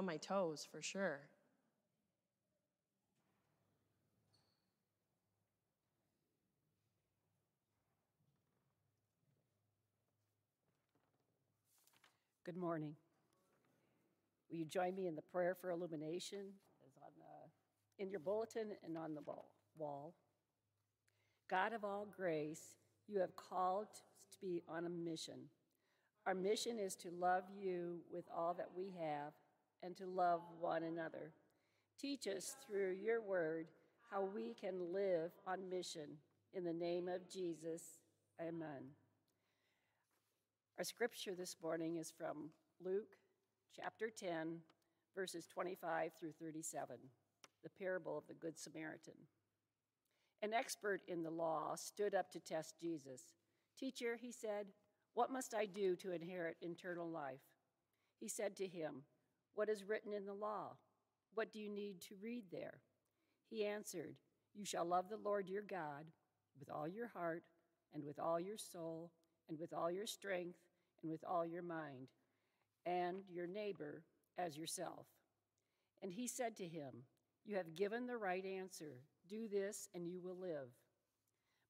on my toes for sure. Good morning. Will you join me in the prayer for illumination as on the, in your bulletin and on the wall- wall? God of all grace, you have called to be on a mission. Our mission is to love you with all that we have and to love one another. Teach us through your word how we can live on mission. In the name of Jesus, amen. Our scripture this morning is from Luke chapter 10, verses 25 through 37, the parable of the Good Samaritan. An expert in the law stood up to test Jesus. Teacher, he said, what must I do to inherit eternal life? He said to him, What is written in the law? What do you need to read there? He answered, You shall love the Lord your God with all your heart, and with all your soul, and with all your strength, and with all your mind, and your neighbor as yourself. And he said to him, You have given the right answer. Do this, and you will live.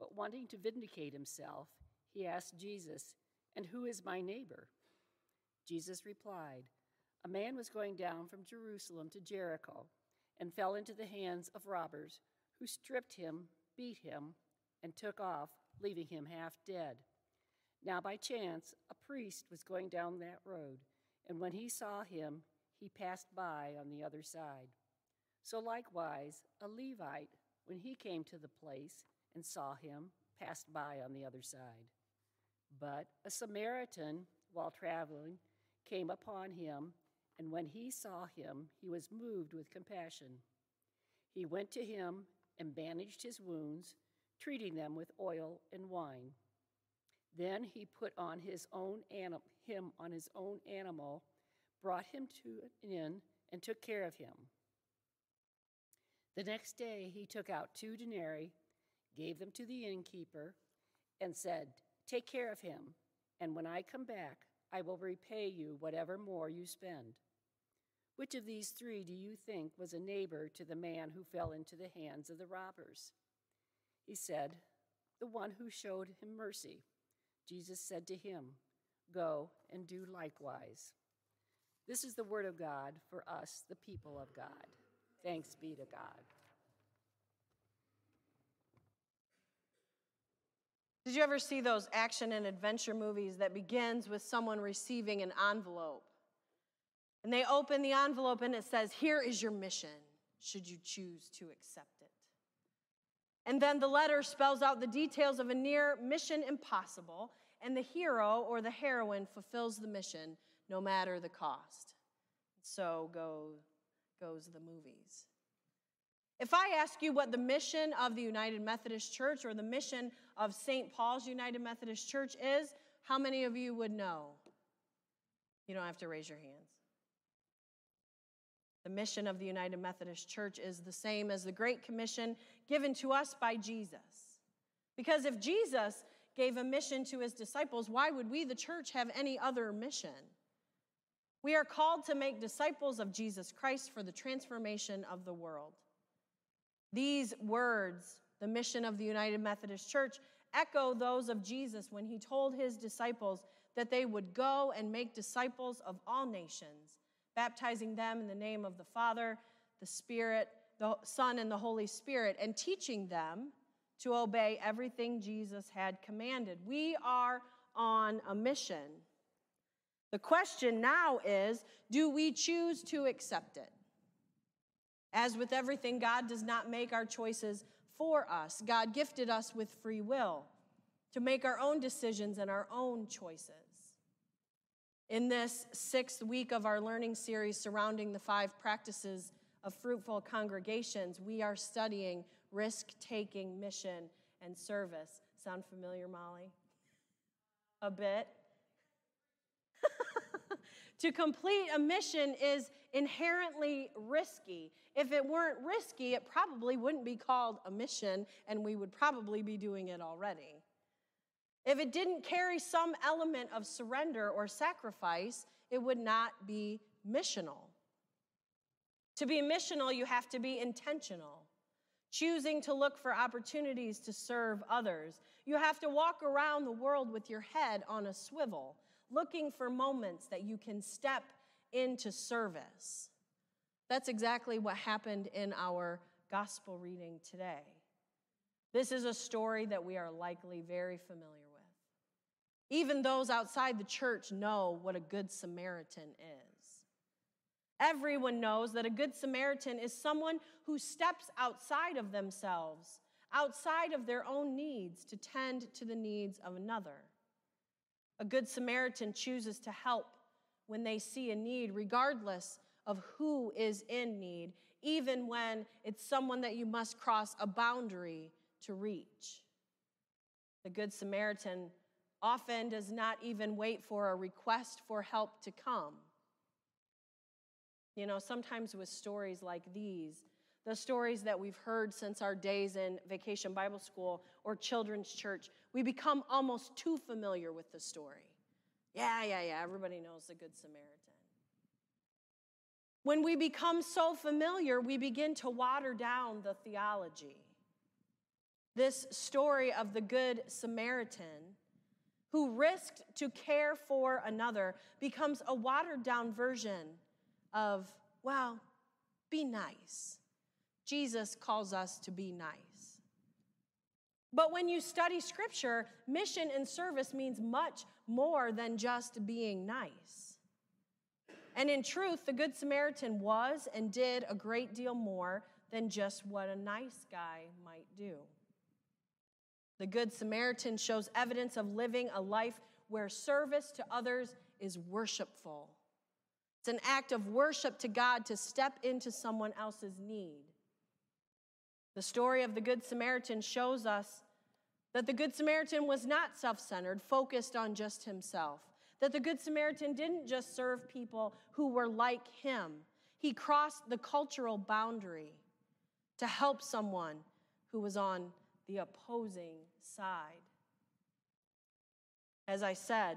But wanting to vindicate himself, he asked Jesus, And who is my neighbor? Jesus replied, A man was going down from Jerusalem to Jericho and fell into the hands of robbers, who stripped him, beat him, and took off, leaving him half dead. Now, by chance, a priest was going down that road, and when he saw him, he passed by on the other side. So, likewise, a Levite, when he came to the place and saw him, passed by on the other side. But a Samaritan, while traveling, came upon him, and when he saw him, he was moved with compassion. He went to him and bandaged his wounds, treating them with oil and wine. Then he put on his own anim- him on his own animal, brought him to an inn, and took care of him. The next day he took out two denarii, gave them to the innkeeper, and said, Take care of him, and when I come back, I will repay you whatever more you spend. Which of these three do you think was a neighbor to the man who fell into the hands of the robbers? He said, The one who showed him mercy. Jesus said to him, Go and do likewise. This is the word of God for us, the people of God. Thanks be to God. Did you ever see those action and adventure movies that begins with someone receiving an envelope? And they open the envelope and it says, Here is your mission, should you choose to accept it. And then the letter spells out the details of a near mission impossible, and the hero or the heroine fulfills the mission no matter the cost. So go, goes the movies. If I ask you what the mission of the United Methodist Church or the mission of St. Paul's United Methodist Church is, how many of you would know? You don't have to raise your hands. The mission of the United Methodist Church is the same as the Great Commission given to us by Jesus. Because if Jesus gave a mission to his disciples, why would we, the church, have any other mission? We are called to make disciples of Jesus Christ for the transformation of the world. These words, the mission of the United Methodist Church, echo those of Jesus when he told his disciples that they would go and make disciples of all nations, baptizing them in the name of the Father, the Spirit, the Son, and the Holy Spirit, and teaching them to obey everything Jesus had commanded. We are on a mission. The question now is do we choose to accept it? As with everything, God does not make our choices for us. God gifted us with free will to make our own decisions and our own choices. In this sixth week of our learning series surrounding the five practices of fruitful congregations, we are studying risk taking, mission, and service. Sound familiar, Molly? A bit. To complete a mission is inherently risky. If it weren't risky, it probably wouldn't be called a mission, and we would probably be doing it already. If it didn't carry some element of surrender or sacrifice, it would not be missional. To be missional, you have to be intentional, choosing to look for opportunities to serve others. You have to walk around the world with your head on a swivel, looking for moments that you can step into service. That's exactly what happened in our gospel reading today. This is a story that we are likely very familiar with. Even those outside the church know what a good Samaritan is. Everyone knows that a good Samaritan is someone who steps outside of themselves, outside of their own needs, to tend to the needs of another. A good Samaritan chooses to help when they see a need, regardless of who is in need, even when it's someone that you must cross a boundary to reach. The Good Samaritan often does not even wait for a request for help to come. You know, sometimes with stories like these, the stories that we've heard since our days in vacation Bible school or children's church, we become almost too familiar with the story. Yeah, yeah, yeah, everybody knows the Good Samaritan. When we become so familiar, we begin to water down the theology. This story of the Good Samaritan who risked to care for another becomes a watered down version of, well, be nice. Jesus calls us to be nice. But when you study scripture, mission and service means much more than just being nice. And in truth, the Good Samaritan was and did a great deal more than just what a nice guy might do. The Good Samaritan shows evidence of living a life where service to others is worshipful. It's an act of worship to God to step into someone else's need. The story of the Good Samaritan shows us that the Good Samaritan was not self centered, focused on just himself. That the Good Samaritan didn't just serve people who were like him, he crossed the cultural boundary to help someone who was on the opposing side. As I said,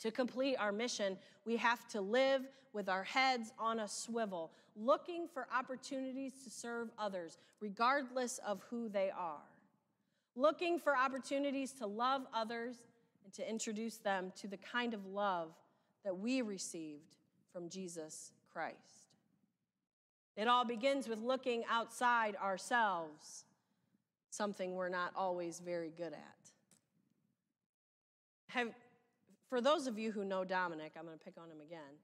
to complete our mission, we have to live with our heads on a swivel, looking for opportunities to serve others, regardless of who they are. Looking for opportunities to love others and to introduce them to the kind of love that we received from Jesus Christ. It all begins with looking outside ourselves something we're not always very good at. Have, for those of you who know Dominic, I'm going to pick on him again.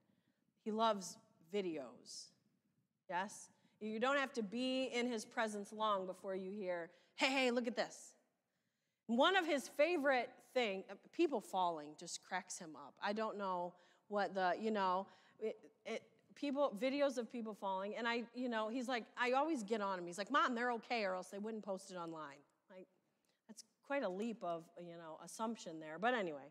He loves videos. Yes? You don't have to be in his presence long before you hear, hey, hey, look at this. One of his favorite thing, uh, people falling just cracks him up. I don't know what the, you know, it, it, people videos of people falling and i you know he's like i always get on him. He's like mom they're okay or else they wouldn't post it online. Like that's quite a leap of you know assumption there. But anyway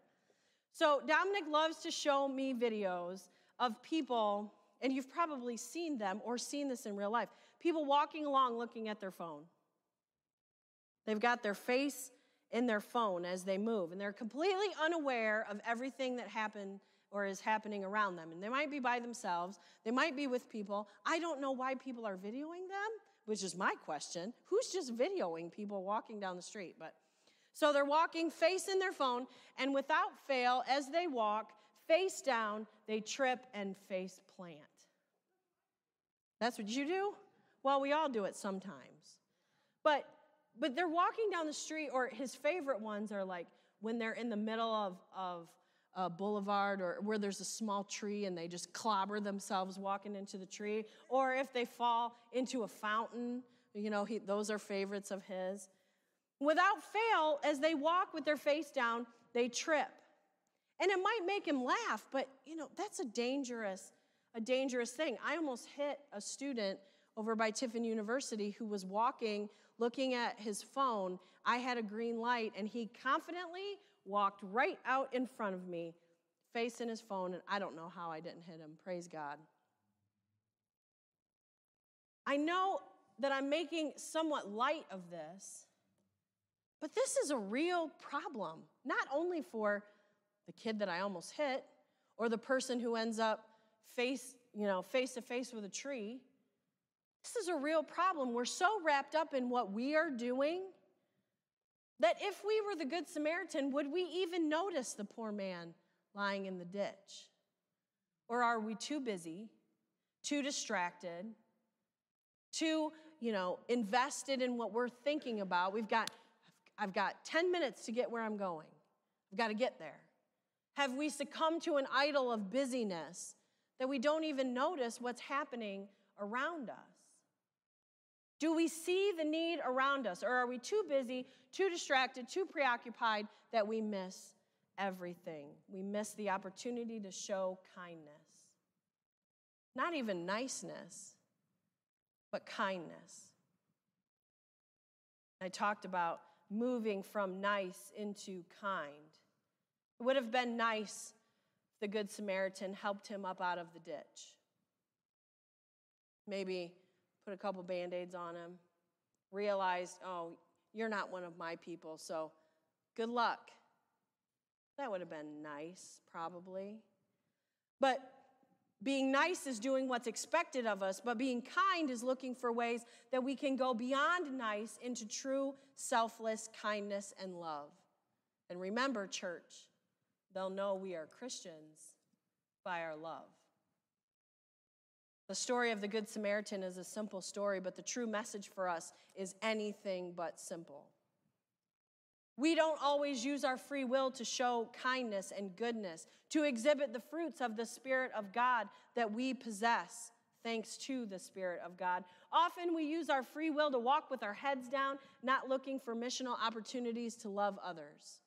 so dominic loves to show me videos of people and you've probably seen them or seen this in real life people walking along looking at their phone. They've got their face in their phone as they move and they're completely unaware of everything that happened or is happening around them. And they might be by themselves, they might be with people. I don't know why people are videoing them, which is my question. Who's just videoing people walking down the street? But so they're walking face in their phone, and without fail, as they walk face down, they trip and face plant. That's what you do? Well, we all do it sometimes. But but they're walking down the street, or his favorite ones are like when they're in the middle of, of a boulevard or where there's a small tree and they just clobber themselves walking into the tree, or if they fall into a fountain, you know, he, those are favorites of his. Without fail, as they walk with their face down, they trip. And it might make him laugh, but you know, that's a dangerous, a dangerous thing. I almost hit a student over by Tiffin University who was walking, looking at his phone. I had a green light, and he confidently walked right out in front of me, facing his phone, and I don't know how I didn't hit him. Praise God. I know that I'm making somewhat light of this, but this is a real problem, not only for the kid that I almost hit or the person who ends up face you know, face to face with a tree. This is a real problem. We're so wrapped up in what we are doing that if we were the Good Samaritan, would we even notice the poor man lying in the ditch? Or are we too busy, too distracted, too, you know, invested in what we're thinking about? We've got, I've got 10 minutes to get where I'm going. I've got to get there. Have we succumbed to an idol of busyness that we don't even notice what's happening around us? Do we see the need around us, or are we too busy, too distracted, too preoccupied that we miss everything? We miss the opportunity to show kindness. Not even niceness, but kindness. I talked about moving from nice into kind. It would have been nice if the Good Samaritan helped him up out of the ditch. Maybe put a couple band aids on him, realized, oh, you're not one of my people, so good luck. That would have been nice, probably. But being nice is doing what's expected of us, but being kind is looking for ways that we can go beyond nice into true selfless kindness and love. And remember, church, they'll know we are Christians by our love. The story of the Good Samaritan is a simple story, but the true message for us is anything but simple. We don't always use our free will to show kindness and goodness, to exhibit the fruits of the Spirit of God that we possess, thanks to the Spirit of God. Often we use our free will to walk with our heads down, not looking for missional opportunities to love others.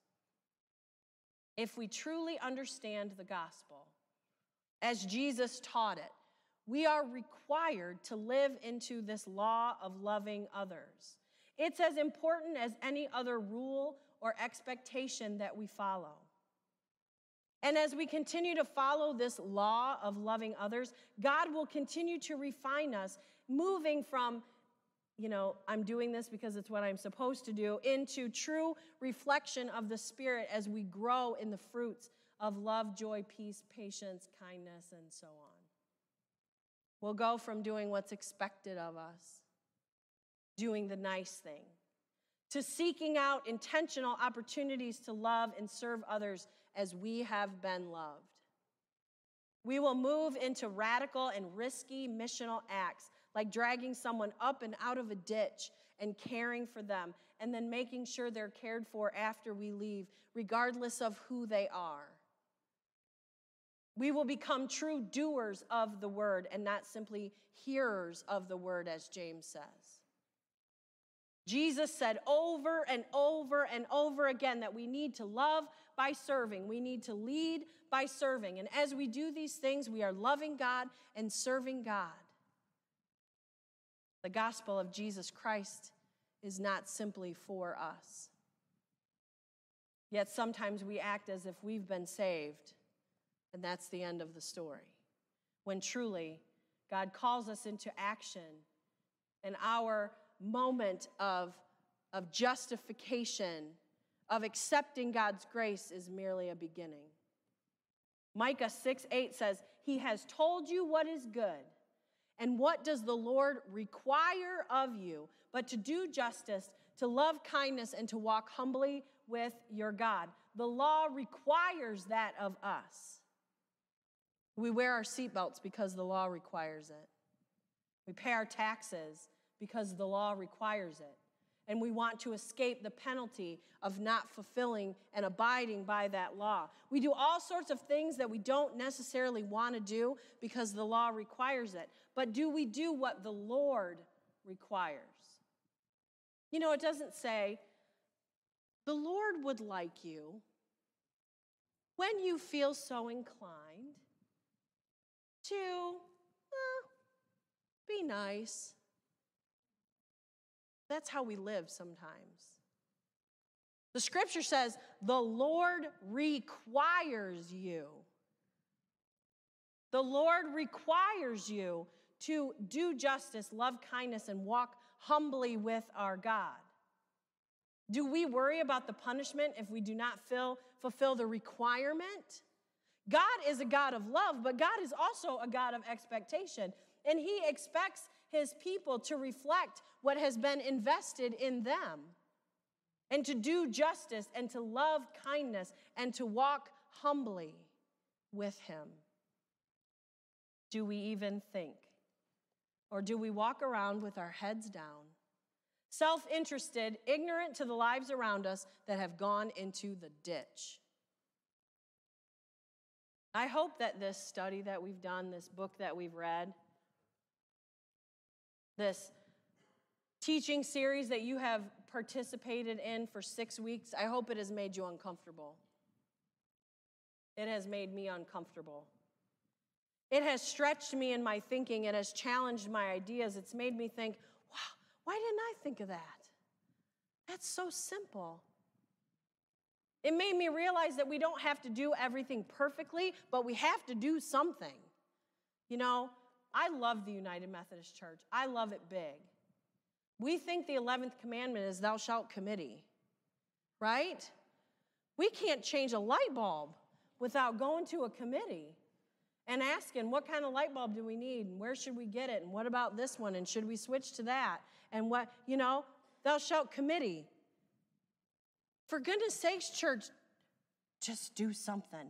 If we truly understand the gospel, as Jesus taught it, we are required to live into this law of loving others. It's as important as any other rule or expectation that we follow. And as we continue to follow this law of loving others, God will continue to refine us, moving from, you know, I'm doing this because it's what I'm supposed to do, into true reflection of the Spirit as we grow in the fruits of love, joy, peace, patience, kindness, and so on. We'll go from doing what's expected of us doing the nice thing, to seeking out intentional opportunities to love and serve others as we have been loved. We will move into radical and risky missional acts, like dragging someone up and out of a ditch and caring for them, and then making sure they're cared for after we leave, regardless of who they are. We will become true doers of the word and not simply hearers of the word, as James says. Jesus said over and over and over again that we need to love by serving. We need to lead by serving. And as we do these things, we are loving God and serving God. The gospel of Jesus Christ is not simply for us. Yet sometimes we act as if we've been saved, and that's the end of the story. When truly, God calls us into action, and our moment of, of justification, of accepting God's grace, is merely a beginning. Micah 6 8 says, He has told you what is good. And what does the Lord require of you but to do justice, to love kindness, and to walk humbly with your God? The law requires that of us. We wear our seatbelts because the law requires it. We pay our taxes because the law requires it. And we want to escape the penalty of not fulfilling and abiding by that law. We do all sorts of things that we don't necessarily want to do because the law requires it. But do we do what the Lord requires? You know, it doesn't say, the Lord would like you when you feel so inclined to eh, be nice that's how we live sometimes. The scripture says, the Lord requires you. The Lord requires you to do justice, love kindness, and walk humbly with our God. Do we worry about the punishment if we do not fill, fulfill the requirement? God is a God of love, but God is also a God of expectation. And He expects His people to reflect what has been invested in them and to do justice and to love kindness and to walk humbly with Him. Do we even think? Or do we walk around with our heads down, self interested, ignorant to the lives around us that have gone into the ditch? I hope that this study that we've done, this book that we've read, this teaching series that you have participated in for six weeks, I hope it has made you uncomfortable. It has made me uncomfortable. It has stretched me in my thinking. It has challenged my ideas. It's made me think, wow, why didn't I think of that? That's so simple. It made me realize that we don't have to do everything perfectly, but we have to do something. You know, I love the United Methodist Church, I love it big. We think the 11th commandment is thou shalt committee, right? We can't change a light bulb without going to a committee and asking what kind of light bulb do we need and where should we get it and what about this one and should we switch to that and what, you know, thou shalt committee. For goodness sakes, church, just do something,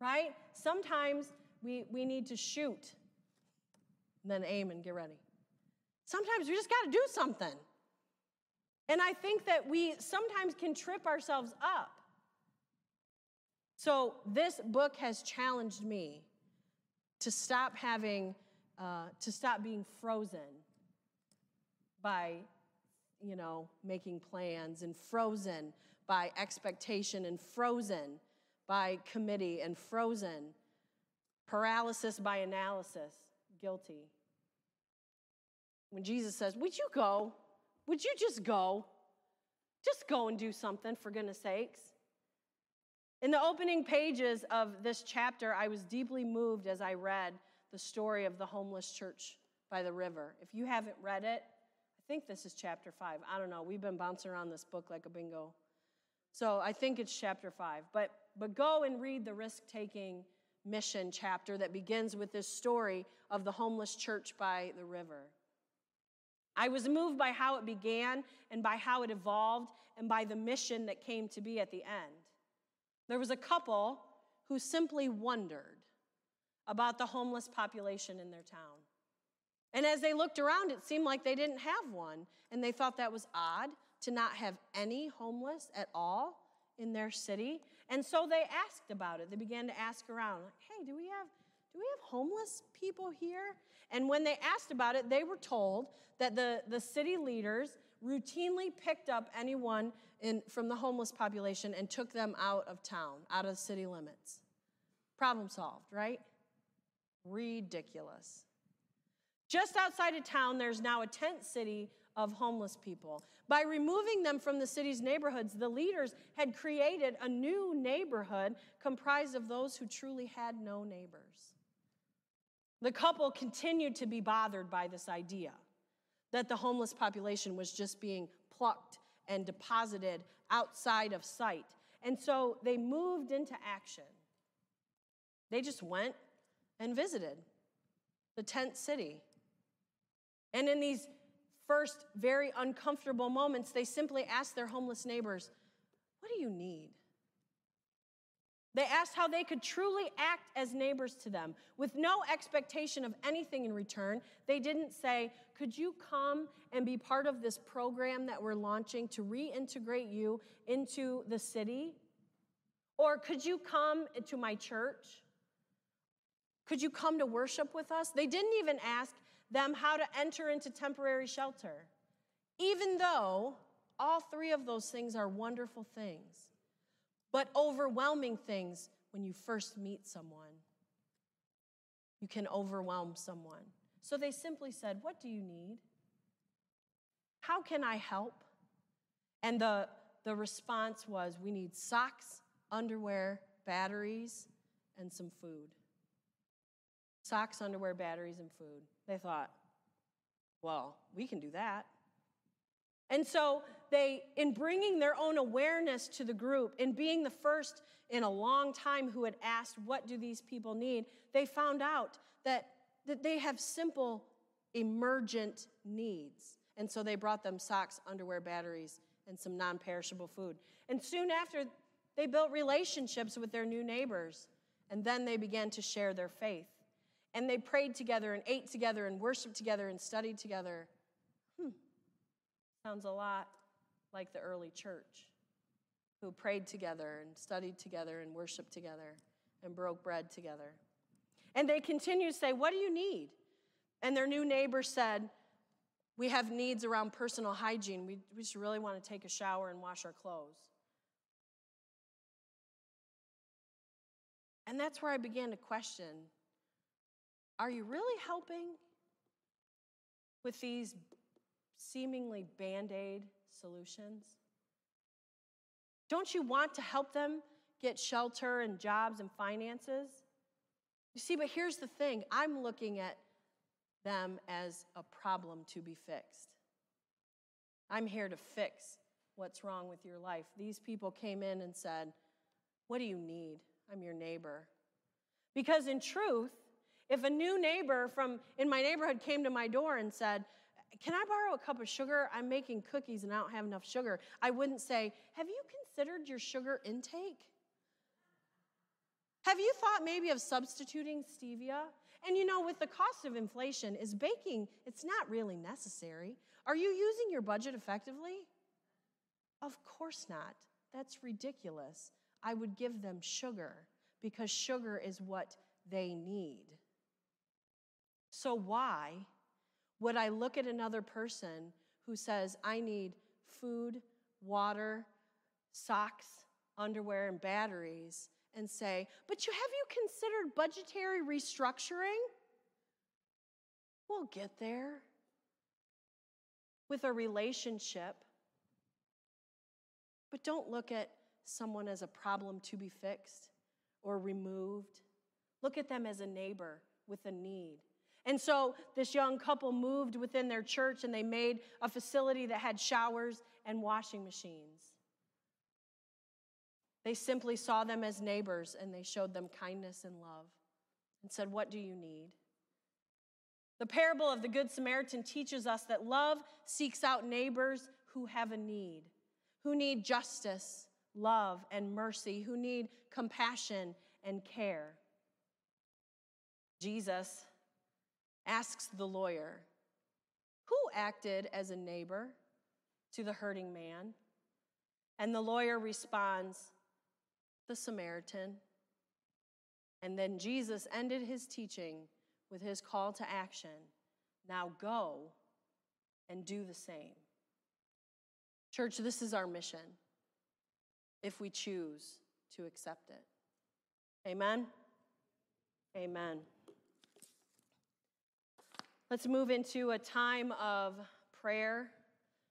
right? Sometimes we, we need to shoot, then aim and get ready. Sometimes we just got to do something. And I think that we sometimes can trip ourselves up. So, this book has challenged me to stop having, uh, to stop being frozen by you know, making plans and frozen by expectation and frozen by committee and frozen, paralysis by analysis, guilty. When Jesus says, Would you go? Would you just go? Just go and do something, for goodness sakes. In the opening pages of this chapter, I was deeply moved as I read the story of the homeless church by the river. If you haven't read it, think this is chapter five. I don't know. We've been bouncing around this book like a bingo. So I think it's chapter five. But, but go and read the risk taking mission chapter that begins with this story of the homeless church by the river. I was moved by how it began and by how it evolved and by the mission that came to be at the end. There was a couple who simply wondered about the homeless population in their town. And as they looked around, it seemed like they didn't have one. And they thought that was odd to not have any homeless at all in their city. And so they asked about it. They began to ask around, hey, do we have do we have homeless people here? And when they asked about it, they were told that the, the city leaders routinely picked up anyone in, from the homeless population and took them out of town, out of city limits. Problem solved, right? Ridiculous. Just outside of town, there's now a tent city of homeless people. By removing them from the city's neighborhoods, the leaders had created a new neighborhood comprised of those who truly had no neighbors. The couple continued to be bothered by this idea that the homeless population was just being plucked and deposited outside of sight. And so they moved into action. They just went and visited the tent city. And in these first very uncomfortable moments, they simply asked their homeless neighbors, What do you need? They asked how they could truly act as neighbors to them with no expectation of anything in return. They didn't say, Could you come and be part of this program that we're launching to reintegrate you into the city? Or could you come to my church? Could you come to worship with us? They didn't even ask, them how to enter into temporary shelter, even though all three of those things are wonderful things, but overwhelming things when you first meet someone. You can overwhelm someone. So they simply said, What do you need? How can I help? And the, the response was, We need socks, underwear, batteries, and some food. Socks, underwear, batteries, and food. They thought, well, we can do that. And so they, in bringing their own awareness to the group, in being the first in a long time who had asked, What do these people need? they found out that, that they have simple, emergent needs. And so they brought them socks, underwear, batteries, and some non perishable food. And soon after, they built relationships with their new neighbors. And then they began to share their faith. And they prayed together and ate together and worshiped together and studied together. Hmm. Sounds a lot like the early church who prayed together and studied together and worshiped together and broke bread together. And they continue to say, What do you need? And their new neighbor said, We have needs around personal hygiene. We, we just really want to take a shower and wash our clothes. And that's where I began to question Are you really helping with these seemingly band aid solutions? Don't you want to help them get shelter and jobs and finances? You see, but here's the thing I'm looking at them as a problem to be fixed. I'm here to fix what's wrong with your life. These people came in and said, What do you need? I'm your neighbor. Because in truth, if a new neighbor from in my neighborhood came to my door and said, Can I borrow a cup of sugar? I'm making cookies and I don't have enough sugar. I wouldn't say, Have you considered your sugar intake? Have you thought maybe of substituting stevia? And you know, with the cost of inflation, is baking, it's not really necessary. Are you using your budget effectively? Of course not. That's ridiculous. I would give them sugar because sugar is what they need. So, why would I look at another person who says, I need food, water, socks, underwear, and batteries, and say, But you, have you considered budgetary restructuring? We'll get there with a relationship. But don't look at someone as a problem to be fixed or removed. Look at them as a neighbor with a need. And so this young couple moved within their church and they made a facility that had showers and washing machines. They simply saw them as neighbors and they showed them kindness and love and said, What do you need? The parable of the Good Samaritan teaches us that love seeks out neighbors who have a need, who need justice, love, and mercy, who need compassion and care. Jesus asks the lawyer, Who acted as a neighbor to the hurting man? And the lawyer responds, The Samaritan. And then Jesus ended his teaching with his call to action now go and do the same. Church, this is our mission if we choose to accept it. Amen? Amen. Let's move into a time of prayer